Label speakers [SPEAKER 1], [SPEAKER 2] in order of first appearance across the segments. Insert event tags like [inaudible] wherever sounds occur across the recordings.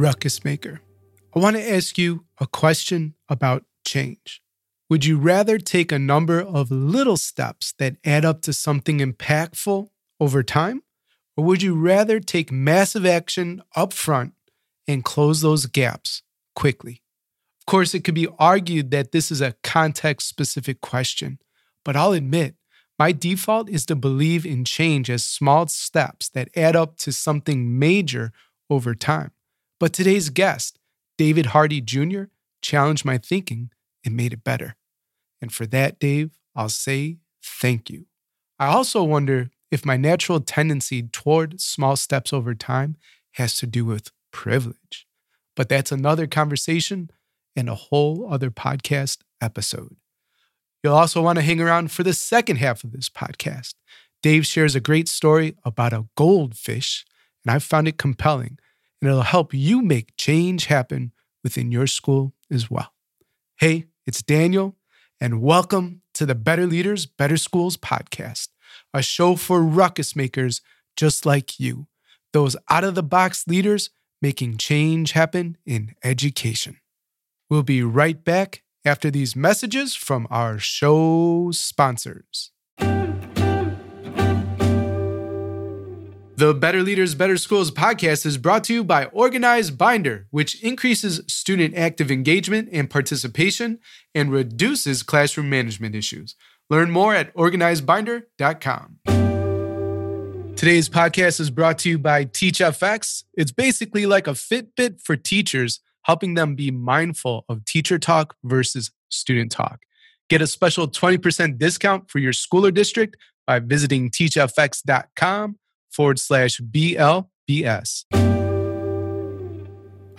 [SPEAKER 1] Ruckus Maker. I want to ask you a question about change. Would you rather take a number of little steps that add up to something impactful over time? Or would you rather take massive action up front and close those gaps quickly? Of course, it could be argued that this is a context specific question, but I'll admit my default is to believe in change as small steps that add up to something major over time. But today's guest, David Hardy Jr., challenged my thinking and made it better. And for that, Dave, I'll say thank you. I also wonder if my natural tendency toward small steps over time has to do with privilege. But that's another conversation and a whole other podcast episode. You'll also want to hang around for the second half of this podcast. Dave shares a great story about a goldfish, and I found it compelling, and it'll help you make change happen within your school as well. Hey, it's Daniel, and welcome to the Better Leaders, Better Schools podcast, a show for ruckus makers just like you, those out of the box leaders making change happen in education. We'll be right back after these messages from our show sponsors. The Better Leaders, Better Schools podcast is brought to you by Organized Binder, which increases student active engagement and participation and reduces classroom management issues. Learn more at organizedbinder.com. Today's podcast is brought to you by TeachFX. It's basically like a Fitbit for teachers, helping them be mindful of teacher talk versus student talk. Get a special 20% discount for your school or district by visiting teachfx.com forward slash BLBS.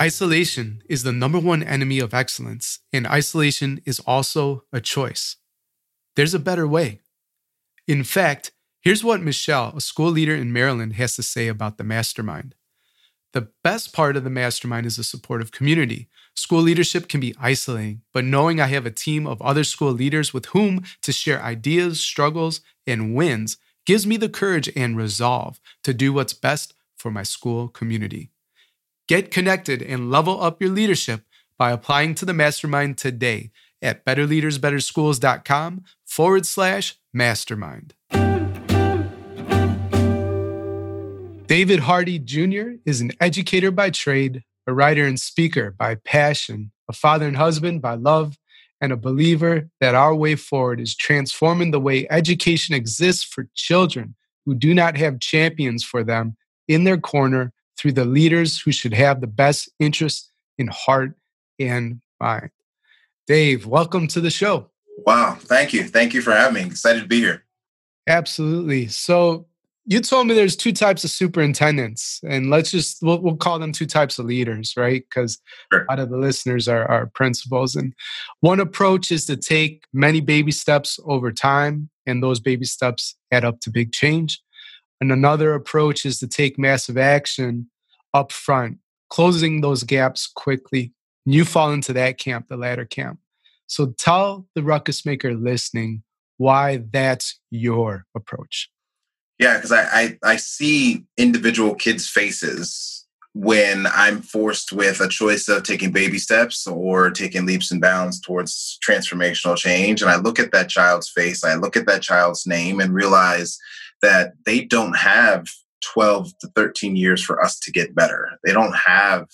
[SPEAKER 1] Isolation is the number one enemy of excellence, and isolation is also a choice. There's a better way. In fact, here's what Michelle, a school leader in Maryland, has to say about the mastermind. The best part of the mastermind is a supportive community. School leadership can be isolating, but knowing I have a team of other school leaders with whom to share ideas, struggles, and wins gives me the courage and resolve to do what's best for my school community. Get connected and level up your leadership by applying to the mastermind today at betterleadersbetterschools.com forward slash mastermind. David Hardy Jr. is an educator by trade, a writer and speaker by passion, a father and husband by love, and a believer that our way forward is transforming the way education exists for children who do not have champions for them in their corner through the leaders who should have the best interests in heart and mind. Dave, welcome to the show.
[SPEAKER 2] Wow, thank you. Thank you for having me. Excited to be here.
[SPEAKER 1] Absolutely. So, you told me there's two types of superintendents and let's just we'll, we'll call them two types of leaders right? Because sure. a lot of the listeners are, are principals and one approach is to take many baby steps over time and those baby steps add up to big change. And another approach is to take massive action up front closing those gaps quickly. You fall into that camp the latter camp. So tell the ruckus maker listening why that's your approach
[SPEAKER 2] yeah, because I, I, I see individual kids' faces when I'm forced with a choice of taking baby steps or taking leaps and bounds towards transformational change. And I look at that child's face, I look at that child's name and realize that they don't have 12 to 13 years for us to get better. They don't have,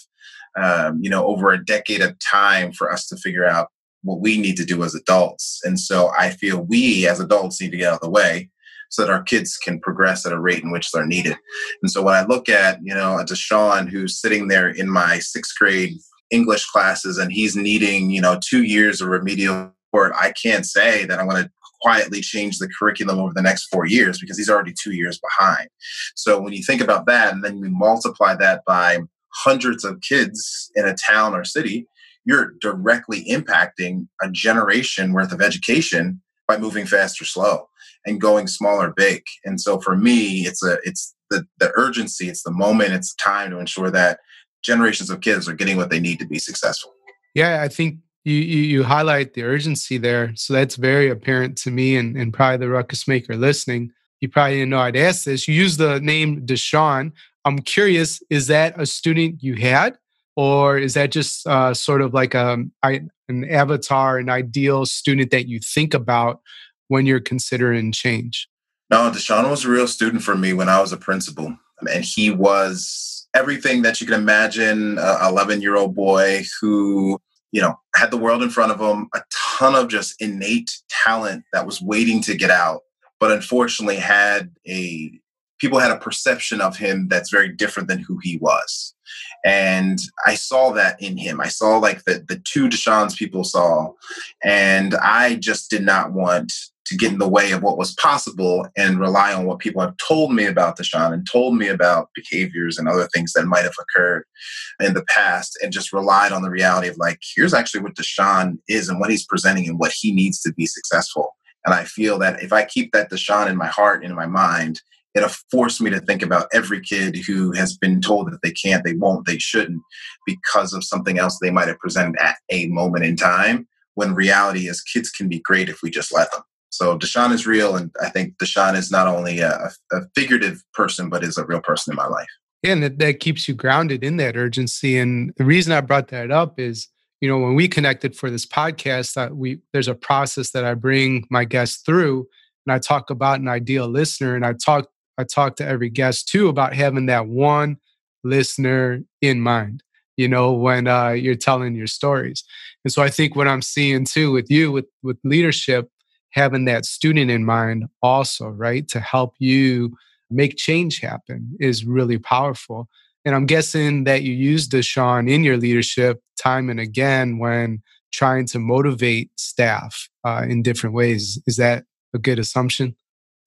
[SPEAKER 2] um, you know, over a decade of time for us to figure out what we need to do as adults. And so I feel we as adults need to get out of the way so that our kids can progress at a rate in which they're needed. And so when I look at, you know, a Deshaun who's sitting there in my sixth grade English classes and he's needing, you know, two years of remedial support, I can't say that I'm going to quietly change the curriculum over the next four years because he's already two years behind. So when you think about that and then you multiply that by hundreds of kids in a town or city, you're directly impacting a generation worth of education by moving fast or slow and going small or big. And so for me, it's a it's the the urgency, it's the moment, it's time to ensure that generations of kids are getting what they need to be successful.
[SPEAKER 1] Yeah, I think you you, you highlight the urgency there. So that's very apparent to me and, and probably the ruckus maker listening. You probably didn't know I'd ask this. You use the name Deshaun. I'm curious, is that a student you had or is that just uh, sort of like a, um, an avatar, an ideal student that you think about when you're considering change?
[SPEAKER 2] No, Deshaun was a real student for me when I was a principal. And he was everything that you can imagine a 11 year old boy who, you know, had the world in front of him, a ton of just innate talent that was waiting to get out, but unfortunately had a people had a perception of him that's very different than who he was. And I saw that in him. I saw like the the two Deshaun's people saw. And I just did not want to get in the way of what was possible and rely on what people have told me about Deshaun and told me about behaviors and other things that might have occurred in the past and just relied on the reality of like, here's actually what Deshaun is and what he's presenting and what he needs to be successful. And I feel that if I keep that Deshaun in my heart and in my mind, it'll force me to think about every kid who has been told that they can't, they won't, they shouldn't because of something else they might have presented at a moment in time. When reality is, kids can be great if we just let them. So Deshaun is real, and I think Deshaun is not only a, a figurative person, but is a real person in my life.
[SPEAKER 1] Yeah, and that, that keeps you grounded in that urgency. And the reason I brought that up is, you know, when we connected for this podcast, that we there's a process that I bring my guests through, and I talk about an ideal listener, and I talk I talk to every guest too about having that one listener in mind. You know, when uh, you're telling your stories, and so I think what I'm seeing too with you with with leadership having that student in mind also, right? To help you make change happen is really powerful. And I'm guessing that you use Deshaun in your leadership time and again when trying to motivate staff uh, in different ways. Is that a good assumption?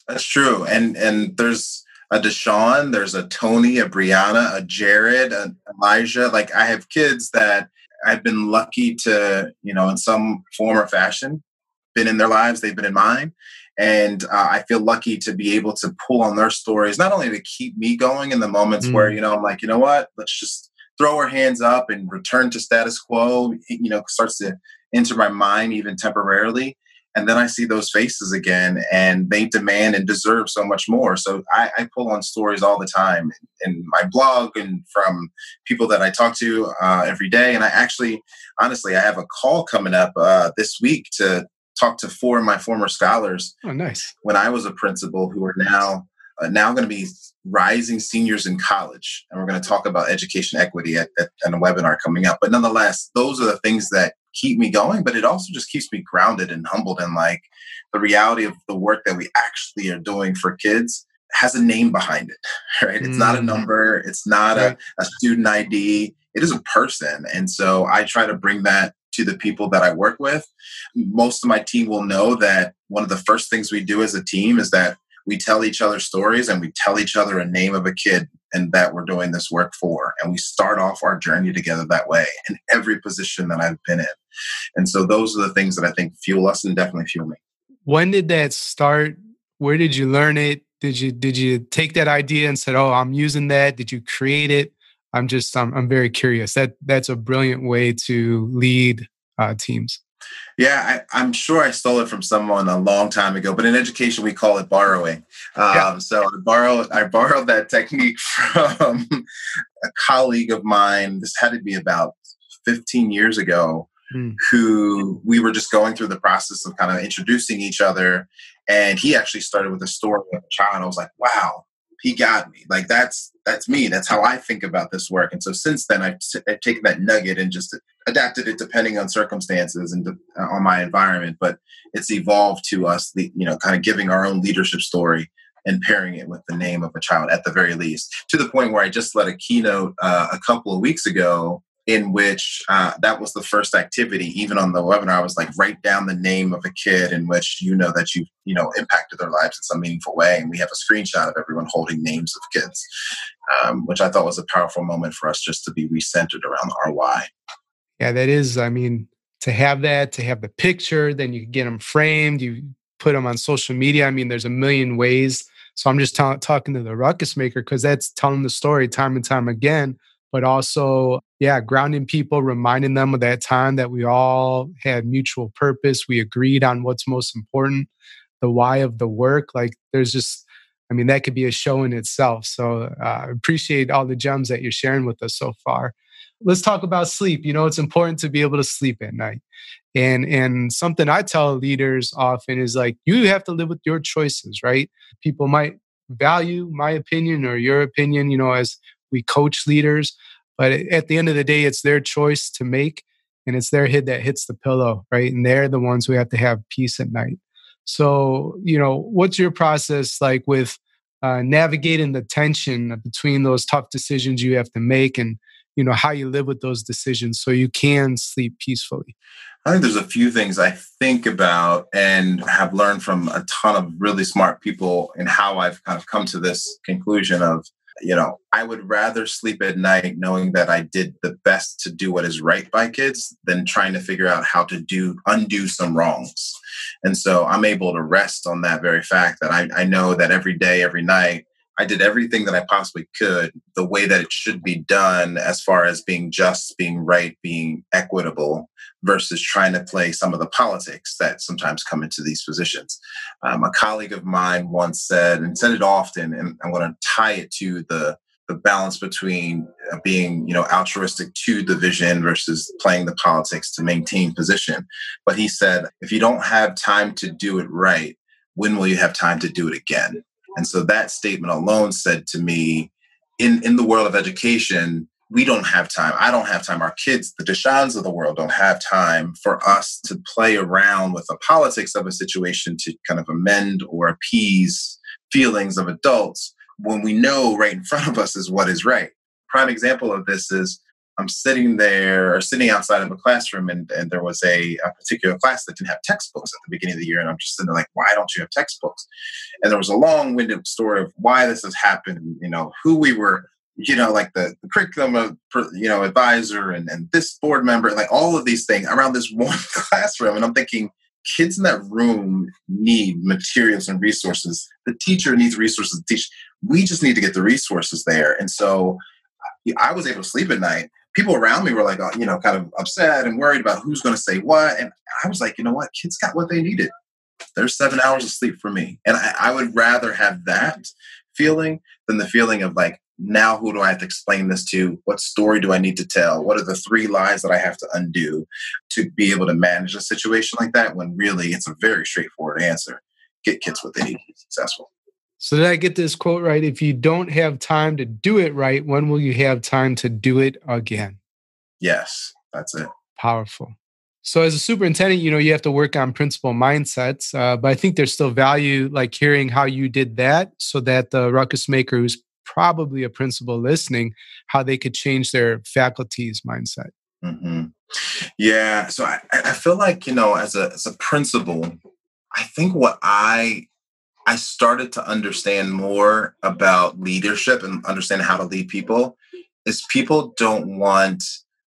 [SPEAKER 2] That's true. And and there's a Deshaun, there's a Tony, a Brianna, a Jared, Elijah. Like I have kids that I've been lucky to, you know, in some form or fashion, been in their lives, they've been in mine. And uh, I feel lucky to be able to pull on their stories, not only to keep me going in the moments mm. where, you know, I'm like, you know what, let's just throw our hands up and return to status quo, you know, starts to enter my mind even temporarily. And then I see those faces again and they demand and deserve so much more. So I, I pull on stories all the time in my blog and from people that I talk to uh, every day. And I actually, honestly, I have a call coming up uh, this week to talked to four of my former scholars.
[SPEAKER 1] Oh, nice.
[SPEAKER 2] When I was a principal, who are now uh, now going to be rising seniors in college, and we're going to talk about education equity at, at, at a webinar coming up. But nonetheless, those are the things that keep me going. But it also just keeps me grounded and humbled, and like the reality of the work that we actually are doing for kids has a name behind it. [laughs] Right? It's mm. not a mm. number. It's not right. a, a student ID. It is a person, and so I try to bring that to the people that I work with. Most of my team will know that one of the first things we do as a team is that we tell each other stories and we tell each other a name of a kid and that we're doing this work for. And we start off our journey together that way in every position that I've been in. And so those are the things that I think fuel us and definitely fuel me.
[SPEAKER 1] When did that start? Where did you learn it? Did you did you take that idea and said, "Oh, I'm using that"? Did you create it? I'm just I'm, I'm very curious. That that's a brilliant way to lead uh, teams.
[SPEAKER 2] Yeah, I, am sure I stole it from someone a long time ago, but in education we call it borrowing. Um, yeah. So I borrowed I borrowed that technique [laughs] from a colleague of mine. This had to be about 15 years ago. Mm. Who we were just going through the process of kind of introducing each other, and he actually started with a story of a child. I was like, "Wow, he got me. Like that's that's me. That's how I think about this work. And so since then, I've, I've taken that nugget and just adapted it depending on circumstances and uh, on my environment. But it's evolved to us, the, you know, kind of giving our own leadership story and pairing it with the name of a child at the very least. To the point where I just led a keynote uh, a couple of weeks ago in which uh, that was the first activity even on the webinar i was like write down the name of a kid in which you know that you you know impacted their lives in some meaningful way and we have a screenshot of everyone holding names of kids um, which i thought was a powerful moment for us just to be recentered around our why.
[SPEAKER 1] Yeah that is i mean to have that to have the picture then you can get them framed you put them on social media i mean there's a million ways. So i'm just t- talking to the ruckus maker because that's telling the story time and time again but also, yeah, grounding people, reminding them of that time that we all had mutual purpose. We agreed on what's most important, the why of the work. Like, there's just, I mean, that could be a show in itself. So, uh, appreciate all the gems that you're sharing with us so far. let's talk about sleep. You know, it's important to be able to sleep at night. And and something I tell leaders often is like you have to live with your choices, right? People might value my opinion or your opinion, you know, as we coach leaders, but at the end of the day it's their choice to make and it's their head that hits the pillow, right? And they're the ones who have to have peace at night. So, you know, what's your process like with uh, navigating the tension between those tough decisions you have to make and you know how you live with those decisions so you can sleep peacefully
[SPEAKER 2] i think there's a few things i think about and have learned from a ton of really smart people and how i've kind of come to this conclusion of you know i would rather sleep at night knowing that i did the best to do what is right by kids than trying to figure out how to do undo some wrongs. And so i'm able to rest on that very fact that i, I know that every day every night I did everything that I possibly could the way that it should be done, as far as being just, being right, being equitable, versus trying to play some of the politics that sometimes come into these positions. Um, a colleague of mine once said, and said it often, and I'm going to tie it to the the balance between uh, being you know altruistic to the vision versus playing the politics to maintain position but he said if you don't have time to do it right when will you have time to do it again and so that statement alone said to me, in, in the world of education, we don't have time. I don't have time. Our kids, the Deshauns of the world, don't have time for us to play around with the politics of a situation to kind of amend or appease feelings of adults when we know right in front of us is what is right. Prime example of this is I'm sitting there or sitting outside of a classroom and, and there was a, a, particular class that didn't have textbooks at the beginning of the year. And I'm just sitting there like, why don't you have textbooks? And there was a long winded story of why this has happened, you know, who we were, you know, like the, the curriculum, of, you know, advisor and, and this board member, and like all of these things around this [laughs] one classroom. And I'm thinking, kids in that room need materials and resources. The teacher needs resources to teach. We just need to get the resources there. And so I was able to sleep at night people around me were like, uh, you know, kind of upset and worried about who's going to say what. And I was like, you know what? Kids got what they needed. There's seven hours of sleep for me. And I, I would rather have that feeling than the feeling of like, now who do I have to explain this to? What story do I need to tell? What are the three lies that I have to undo to be able to manage a situation like that when really it's a very straightforward answer? Get kids what they need to be successful.
[SPEAKER 1] So did I get this quote right? If you don't have time to do it right, when will you have time to do it again?
[SPEAKER 2] Yes, that's it.
[SPEAKER 1] Powerful. So as a superintendent, you know, you have to work on principal mindsets, uh, but I think there's still value like hearing how you did that so that the ruckus maker who's probably a principal listening, how they could change their faculty's mindset.
[SPEAKER 2] Mm-hmm. Yeah. So I, I feel like, you know, as a, as a principal, I think what I I started to understand more about leadership and understand how to lead people is people don't want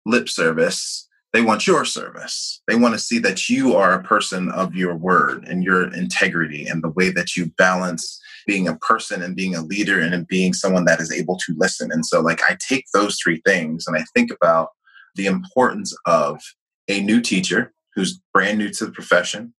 [SPEAKER 2] lip service. They want your service. They want to see that you are a person of your word and your integrity and the way that you balance being a person and being a leader and being someone that is able to listen. And so, like, I take those three things and I think about the importance of a new teacher who's brand new to the profession,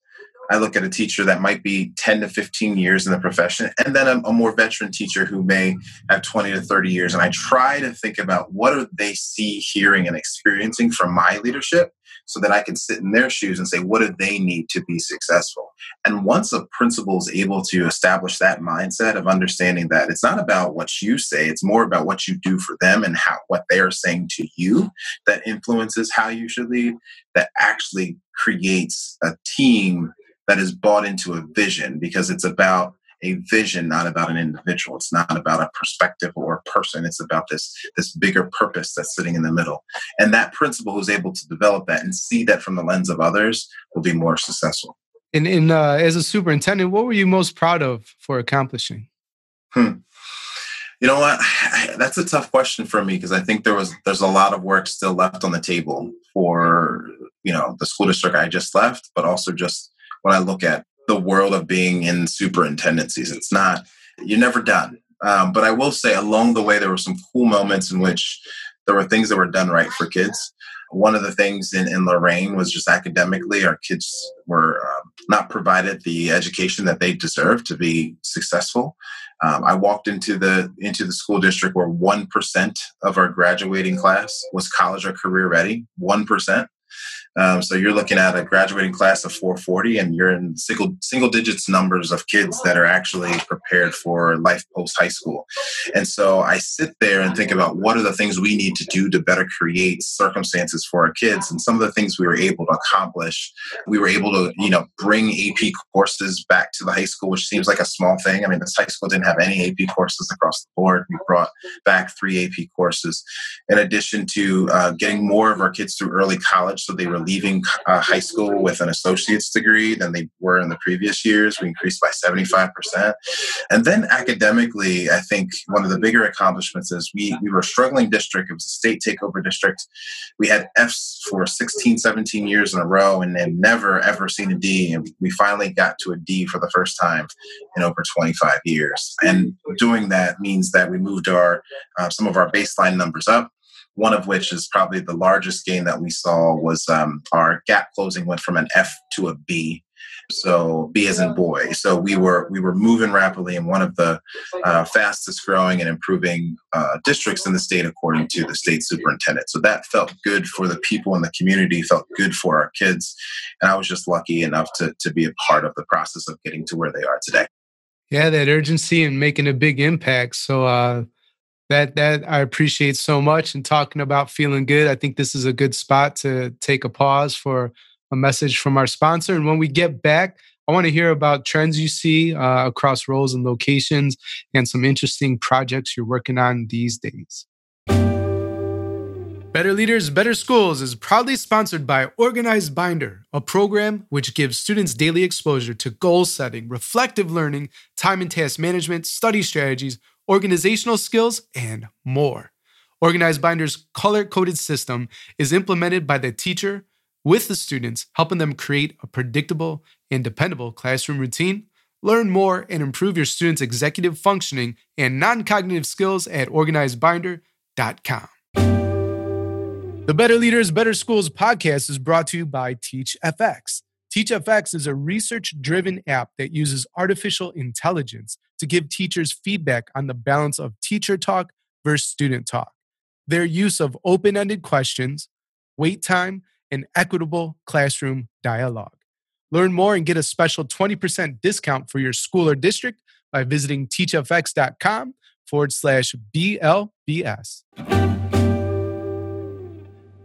[SPEAKER 2] I look at a teacher that might be 10 to 15 years in the profession, and then a, a, more veteran teacher who may have 20 to 30 years. And I try to think about what do they see, hearing, and experiencing from my leadership so that I can sit in their shoes and say, what do they need to be successful? And once a principal is able to establish that mindset of understanding that it's not about what you say, it's more about what you do for them and how what they are saying to you that influences how you should lead, that actually creates a team that is bought into a vision because it's about a vision not about an individual. It's not about a perspective or a person. It's about this this bigger purpose that's sitting in the middle. And that principal who's able to develop that and see that from the lens of others will be more successful.
[SPEAKER 1] And in uh, as a superintendent what were you most proud of for accomplishing?
[SPEAKER 2] Hmm. you know what? [sighs] That's a tough question for me because i think there was there's a lot of work still left on the table for you know the school district i just left but also just when I look at the world of being in superintendencies. It's not, you're never done. Um, but I will say along the way, there were some cool moments in which there were things that were done right for kids. One of the things in, in Lorain was just academically, our kids were um, not provided the education that they deserved to be successful. Um, I walked into the into the school district where one percent of our graduating class was college or career ready. One percent. Um, so you're looking at a graduating class of 440, and you're in single single digits numbers of kids that are actually prepared for life post high school. And so I sit there and think about what are the things we need to do to better create circumstances for our kids. And some of the things we were able to accomplish, we were able to you know bring AP courses back to the high school, which seems like a small thing. I mean, this high school didn't have any AP courses across the board. We brought back three AP courses, in addition to uh, getting more of our kids through early college, so they were leaving uh, high school with an associate's degree than they were in the previous years. We increased by 75%. And then academically, I think one of the bigger accomplishments is we, we were a struggling district. It was a state takeover district. We had Fs for 16, 17 years in a row and had never, ever seen a D. And we finally got to a D for the first time in over 25 years. And doing that means that we moved our uh, some of our baseline numbers up one of which is probably the largest gain that we saw was um, our gap closing went from an F to a B. So B as in boy. So we were we were moving rapidly in one of the uh, fastest growing and improving uh, districts in the state, according to the state superintendent. So that felt good for the people in the community, felt good for our kids, and I was just lucky enough to to be a part of the process of getting to where they are today.
[SPEAKER 1] Yeah, that urgency and making a big impact. So uh, that that I appreciate so much. And talking about feeling good, I think this is a good spot to take a pause for a message from our sponsor. And when we get back, I want to hear about trends you see uh, across roles and locations and some interesting projects you're working on these days. Better Leaders, Better Schools is proudly sponsored by Organized Binder, a program which gives students daily exposure to goal setting, reflective learning, time and task management, study strategies, organizational skills, and more. Organized Binder's color coded system is implemented by the teacher with the students, helping them create a predictable and dependable classroom routine. Learn more and improve your students' executive functioning and non cognitive skills at organizedbinder.com. The Better Leaders, Better Schools podcast is brought to you by TeachFX. TeachFX is a research driven app that uses artificial intelligence to give teachers feedback on the balance of teacher talk versus student talk. Their use of open ended questions, wait time, and equitable classroom dialogue. Learn more and get a special 20% discount for your school or district by visiting teachfx.com forward slash BLBS.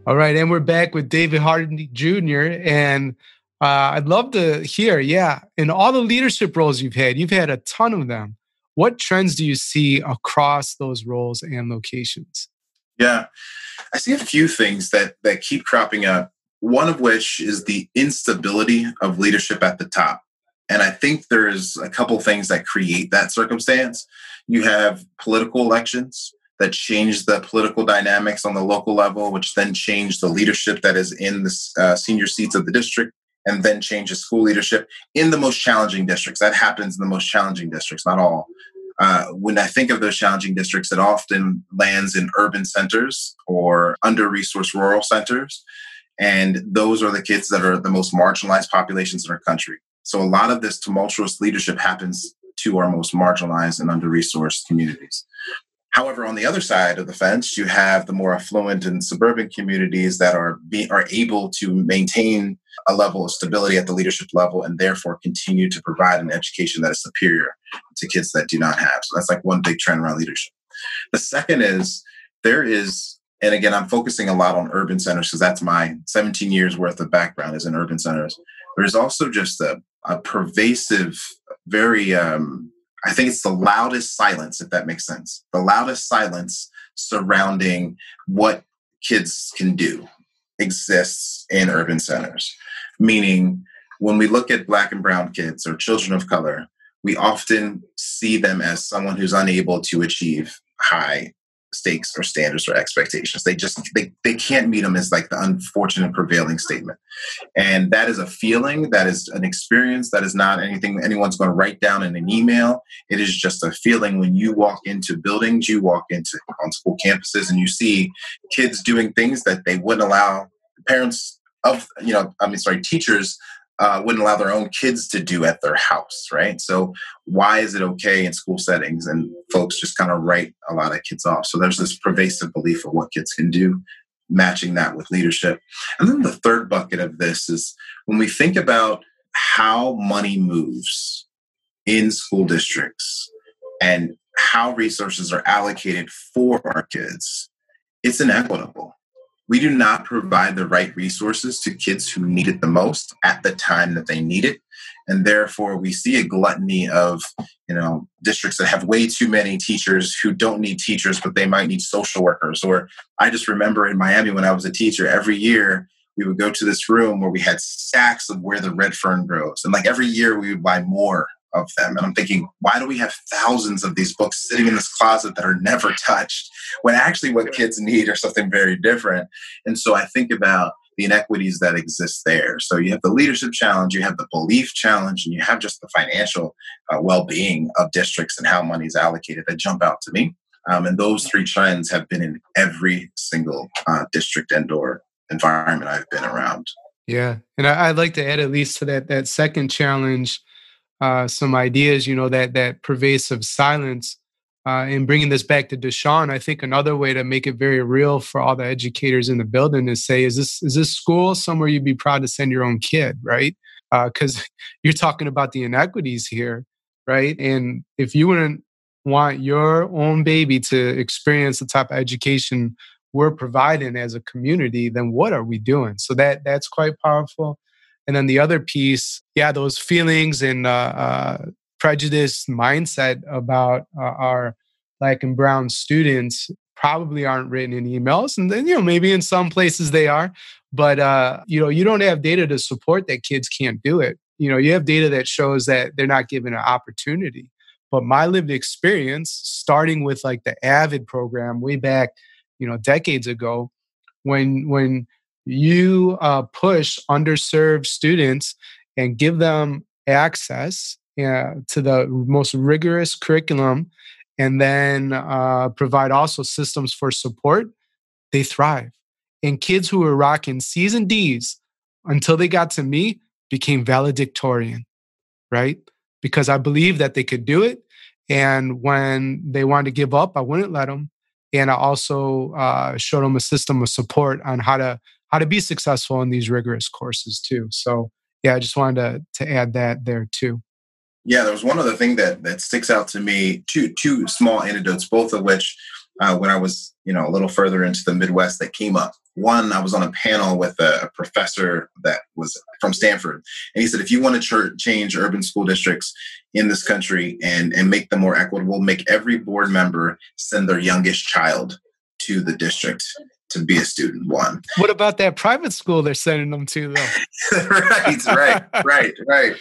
[SPEAKER 1] All right, and we're back with David Hardy Jr. And uh, I'd love to hear, yeah, in all the leadership roles you've had, you've had a ton of them. What trends do you see across those roles and locations?
[SPEAKER 2] Yeah, I see a few things that that keep cropping up. One of which is the instability of leadership at the top. And I think there's a couple things that create that circumstance. You have political elections that change the political dynamics on the local level, which then change the leadership that is in the uh, senior seats of the district and then change the school leadership in the most challenging districts. That happens in the most challenging districts, not all. Uh, when I think of those challenging districts, it often lands in urban centers or under resourced rural centers. And those are the kids that are the most marginalized populations in our country. So a lot of this tumultuous leadership happens to our most marginalized and under resourced communities. However, on the other side of the fence, you have the more affluent and suburban communities that are be, are able to maintain a level of stability at the leadership level and therefore continue to provide an education that is superior to kids that do not have. So that's like one big trend around leadership. The second is there is, and again, I'm focusing a lot on urban centers because that's my 17 years worth of background is in urban centers. There's also just a, a pervasive, very um, I think it's the loudest silence, if that makes sense. The loudest silence surrounding what kids can do exists in urban centers. Meaning, when we look at black and brown kids or children of color, we often see them as someone who's unable to achieve high stakes or standards or expectations. They just they they can't meet them is like the unfortunate prevailing statement. And that is a feeling, that is an experience, that is not anything anyone's going to write down in an email. It is just a feeling when you walk into buildings, you walk into on school campuses and you see kids doing things that they wouldn't allow parents of you know, I mean sorry, teachers uh, wouldn't allow their own kids to do at their house, right? So why is it okay in school settings? And folks just kind of write a lot of kids off. So there's this pervasive belief of what kids can do, matching that with leadership. And then the third bucket of this is when we think about how money moves in school districts and how resources are allocated for our kids, it's inequitable we do not provide the right resources to kids who need it the most at the time that they need it. And therefore we see a gluttony of you know districts that have way too many teachers who don't need teachers but they might need social workers. Or i just remember in miami when i was a teacher every year we would go to this room where we had stacks of where the red fern grows. And like every year we would buy more of them. And I'm thinking, why do we have thousands of these books sitting in this closet that are never touched when actually what kids need are something very different? And so I think about the inequities that exist there. So you have the leadership challenge, you have the belief challenge, and you have just the financial uh, well being of districts and how money is allocated that jump out to me. Um, and those three trends have been in every single uh, district and or environment I've been around.
[SPEAKER 1] Yeah, and I, would like to add at least to that that second challenge uh, some ideas, you know, that that pervasive silence. Uh, and bringing this back to Deshaun, I think another way to make it very real for all the educators in the building is say, is this is this school somewhere you'd be proud to send your own kid, right? Because uh, [laughs] you're talking about the inequities here, right? And if you wouldn't want your own baby to experience the type of education we're providing as a community, then what are we doing? So that that's quite powerful. And then the other piece, yeah, those feelings and uh, uh, prejudice mindset about uh, our black and brown students probably aren't written in emails. And then, you know, maybe in some places they are, but, uh, you know, you don't have data to support that kids can't do it. You know, you have data that shows that they're not given an opportunity. But my lived experience, starting with like the AVID program way back, you know, decades ago, when when you uh, push underserved students and give them access uh, to the most rigorous curriculum and then uh, provide also systems for support, they thrive. And kids who were rocking C's and D's until they got to me became valedictorian, right? Because I believed that they could do it. And when they wanted to give up, I wouldn't let them. And I also uh, showed them a system of support on how to how to be successful in these rigorous courses too. So yeah, I just wanted to to add that there too.
[SPEAKER 2] Yeah, there was one other thing that that sticks out to me. Two two small anecdotes, both of which, uh, when I was you know a little further into the Midwest, that came up. One, I was on a panel with a, professor that was from Stanford, and he said, if you want to ch- change urban school districts in this country and and make them more equitable, make every board member send their youngest child to the district to be a student one.
[SPEAKER 1] What about that private school they're sending them to though? [laughs]
[SPEAKER 2] right, right, [laughs] right, right,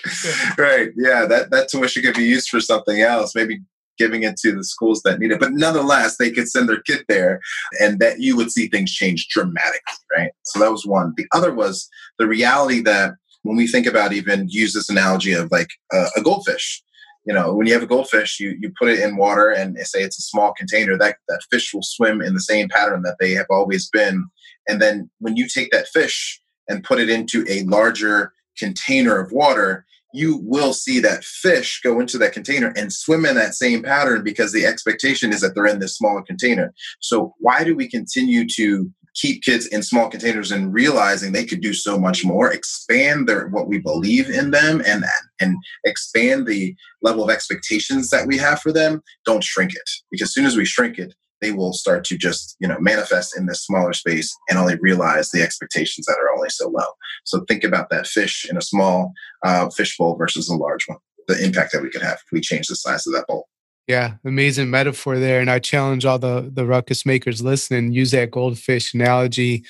[SPEAKER 2] right. Yeah, that, that tuition could be used for something else, maybe giving it to the schools that need it. But nonetheless, they could send their kid there and that you would see things change dramatically, right? So that was one. The other was the reality that when we think about even use this analogy of like a goldfish, you know when you have a goldfish you you put it in water and say it's a small container that that fish will swim in the same pattern that they have always been. And then when you take that fish and put it into a larger container of water you will see that fish go into that container and swim in that same pattern because the expectation is that they're in this smaller container. So why do we continue to keep kids in small containers and realizing they could do so much more expand their what we believe in them and and expand the level of expectations that we have for them don't shrink it. Because as soon as we shrink it they will start to just you know manifest in this smaller space and only realize the expectations that are only so low. So think about that fish in a small uh, fish bowl versus a large one the impact that we could have if we change the size of that bowl
[SPEAKER 1] yeah, amazing metaphor there. And I challenge all the the ruckus makers listening, use that goldfish analogy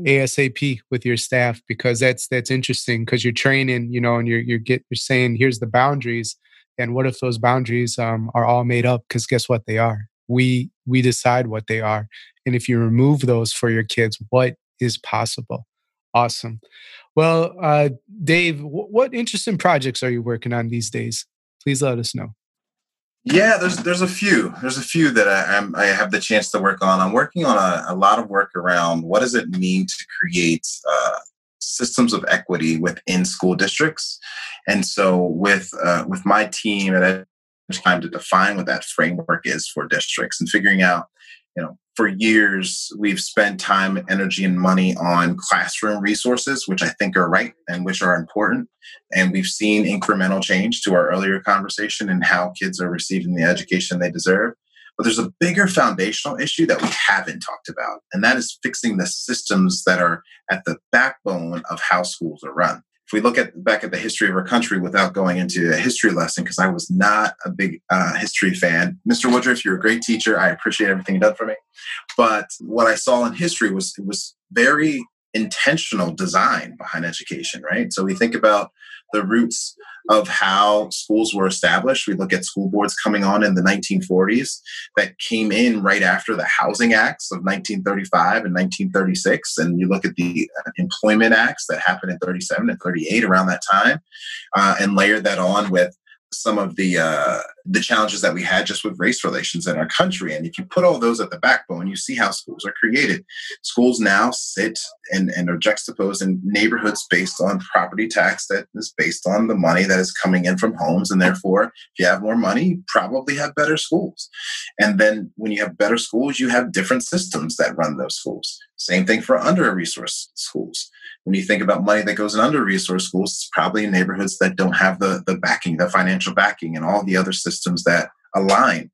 [SPEAKER 1] ASAP with your staff because that's that's interesting because you're training, you know, and you're you're get you're saying here's the boundaries. And what if those boundaries um, are all made up? Because guess what they are? We we decide what they are. And if you remove those for your kids, what is possible? Awesome. Well, uh, Dave, w- what interesting projects are you working on these days? Please let us know.
[SPEAKER 2] Yeah, there's there's a few. There's a few that I, I'm, i have the chance to work on. I'm working on a, a, lot of work around what does it mean to create uh, systems of equity within school districts. And so, with uh, with my team at time to define what that framework is for districts and figuring out, you know, for years we've spent time, energy, and money on classroom resources, which I think are right and which are important. And we've seen incremental change to our earlier conversation and how kids are receiving the education they deserve. But there's a bigger foundational issue that we haven't talked about, and that is fixing the systems that are at the backbone of how schools are run. If we look at back at the history of our country without going into a history lesson, because I was not a big uh, history fan, Mr. Woodruff, you're a great teacher. I appreciate everything you've done for me. But what I saw in history was it was very intentional design behind education, right? So we think about the roots of how schools were established. We look at school boards coming on in the 1940s that came in right after the Housing Acts of 1935 and 1936. And you look at the uh, Employment Acts that happened in 37 and 38 around that time, uh, and layer that on with some of the uh, the challenges that we had just with race relations in our country. And if you put all those at the backbone, you see how schools are created. Schools now sit and, and are juxtaposed in neighborhoods based on property tax that is based on the money that is coming in from homes. And therefore, if you have more money, you probably have better schools. And then when you have better schools, you have different systems that run those schools. Same thing for under resourced schools when you think about money that goes in under resourced schools, it's probably in neighborhoods that don't have the, the backing, the financial backing, and all the other systems that align.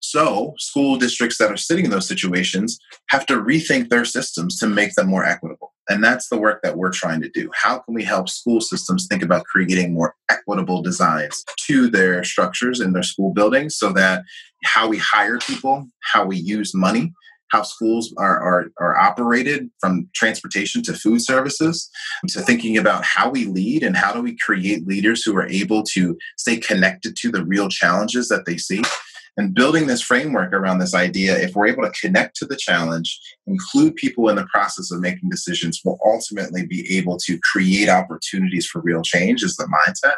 [SPEAKER 2] So, school districts that are sitting in those situations have to rethink their systems to make them more equitable. And that's the work that we're trying to do. How can we help school systems think about creating more equitable designs to their structures in their school buildings so that how we hire people, how we use money, how schools are, are, are operated from transportation to food services to thinking about how we lead and how do we create leaders who are able to stay connected to the real challenges that they see and building this framework around this idea, if we're able to connect to the challenge, include people in the process of making decisions, will ultimately be able to create opportunities for real change, is the mindset.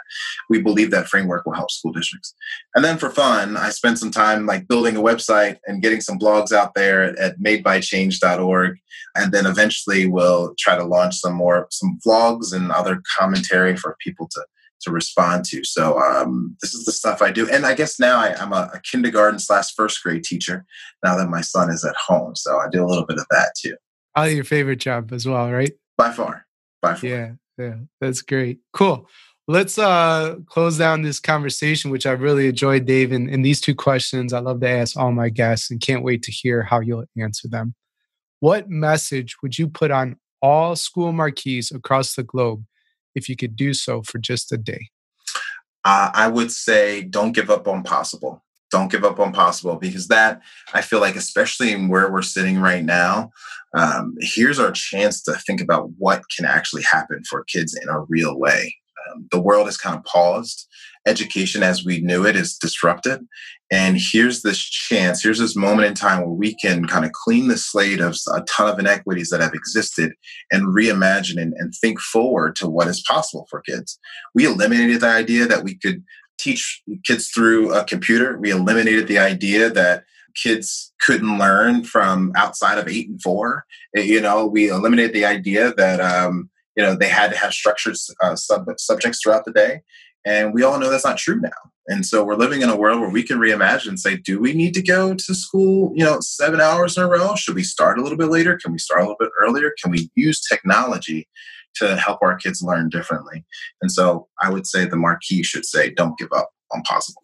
[SPEAKER 2] We believe that framework will help school districts. And then for fun, I spent some time like building a website and getting some blogs out there at madebychange.org. And then eventually we'll try to launch some more, some vlogs and other commentary for people to to respond to. So um, this is the stuff I do. And I guess now I, am a, a, kindergarten slash first grade teacher now that my son is at home. So I do a little bit of that too.
[SPEAKER 1] Probably your favorite job as well, right?
[SPEAKER 2] By far. By far.
[SPEAKER 1] Yeah. Yeah. That's great. Cool. Let's uh, close down this conversation, which I really enjoyed, Dave. And, and these two questions I love to ask all my guests and can't wait to hear how you'll answer them. What message would you put on all school marquees across the globe if you could do so for just a day?
[SPEAKER 2] Uh, I would say don't give up on possible. Don't give up on possible because that, I feel like, especially in where we're sitting right now, um, here's our chance to think about what can actually happen for kids in a real way. Um, the world is kind of paused education as we knew it is disrupted. And here's this chance, here's this moment in time where we can kind of clean the slate of a ton of inequities that have existed and reimagine and, and think forward to what is possible for kids. We eliminated the idea that we could teach kids through a computer. We eliminated the idea that kids couldn't learn from outside of eight and four. You know, we eliminated the idea that um, you know they had to have structured uh, sub- subjects throughout the day. And we all know that's not true now. And so we're living in a world where we can reimagine say, do we need to go to school, you know, seven hours in a row? Should we start a little bit later? Can we start a little bit earlier? Can we use technology to help our kids learn differently? And so I would say the marquee should say, don't give up on possible.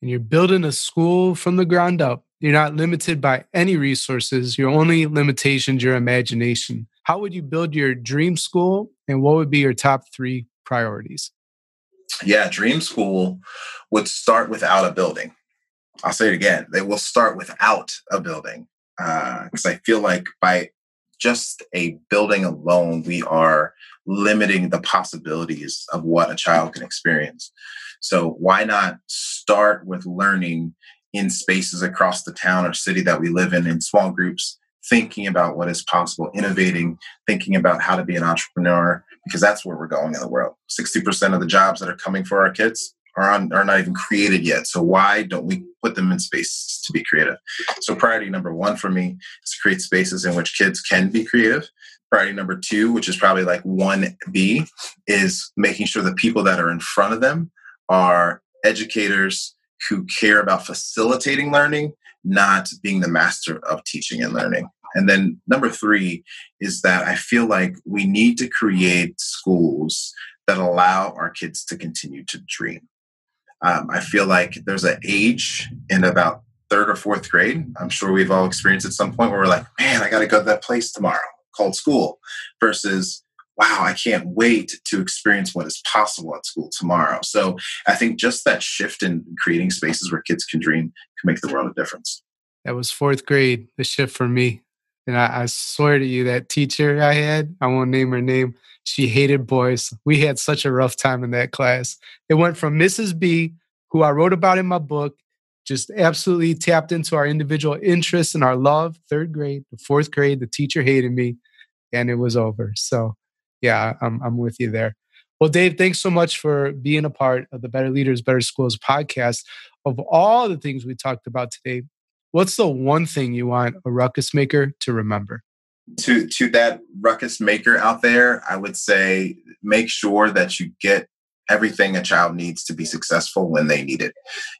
[SPEAKER 1] And you're building a school from the ground up. You're not limited by any resources. Your only limitation is your imagination. How would you build your dream school? And what would be your top three priorities?
[SPEAKER 2] Yeah, Dream School would start without a building. I'll say it again. They will start without a building because uh, I feel like by just a building alone, we are limiting the possibilities of what a child can experience. So why not start with learning in spaces across the town or city that we live in in small groups thinking about what is possible, innovating, thinking about how to be an entrepreneur, because that's where we're going in the world. 60% of the jobs that are coming for our kids are, on, are not even created yet. So why don't we put them in spaces to be creative? So priority number one for me is create spaces in which kids can be creative. Priority number two, which is probably like 1B, is making sure the people that are in front of them are educators who care about facilitating learning, not being the master of teaching and learning. And then number three is that I feel like we need to create schools that allow our kids to continue to dream. Um, I feel like there's an age in about third or fourth grade. I'm sure we've all experienced at some point where we're like, man, I got to go to that place tomorrow called school versus, wow, I can't wait to experience what is possible at school tomorrow. So I think just that shift in creating spaces where kids can dream can make the world a difference.
[SPEAKER 1] That was fourth grade, the shift for me. And I, I swear to you, that teacher I had, I won't name her name, she hated boys. We had such a rough time in that class. It went from Mrs. B, who I wrote about in my book, just absolutely tapped into our individual interests and our love. Third grade, the fourth grade, the teacher hated me and it was over. So, yeah, I'm, I'm with you there. Well, Dave, thanks so much for being a part of the Better Leaders, Better Schools podcast. Of all the things we talked about today, what's the one thing you want a ruckus maker to remember?
[SPEAKER 2] To to that ruckus maker out there, I would say make sure that you get everything a child needs to be successful when they need it.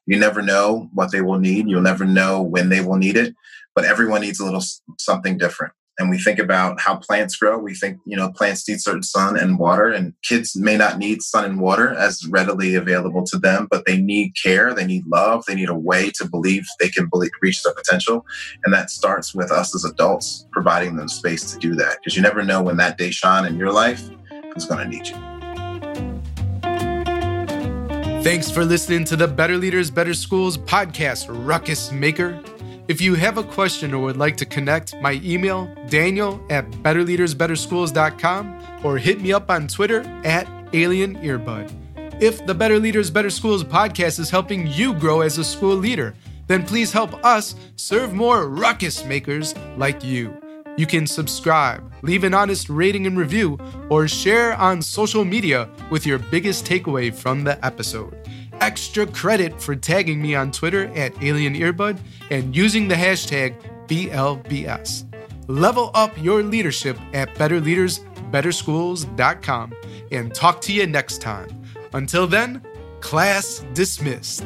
[SPEAKER 2] You never know what they will need. You'll never know when they will need it, but everyone needs a little something different and we think about how plants grow, we think, you know, plants need certain sun and water, and kids may not need sun and water as readily available to them, but they need care, they need love, they need a way to believe they can believe, reach their potential. And that starts with us as adults providing them space to do that because you never know when that Deshaun in your life is going to need you.
[SPEAKER 1] Thanks for listening to the Better Leaders, Better Schools podcast, Ruckus Maker. If you have a question or would like to connect, my email, daniel at betterleadersbetterschools.com or hit me up on Twitter at Alien Earbud. If the Better Leaders, Better Schools podcast is helping you grow as a school leader, then please help us serve more ruckus makers like you. You can subscribe, leave an honest rating and review, or share on social media with your biggest takeaway from the episode extra credit for tagging me on Twitter at Alien Earbud and using the hashtag BLBS. Level up your leadership at betterleadersbetterschools.com and talk to you next time. Until then, class dismissed.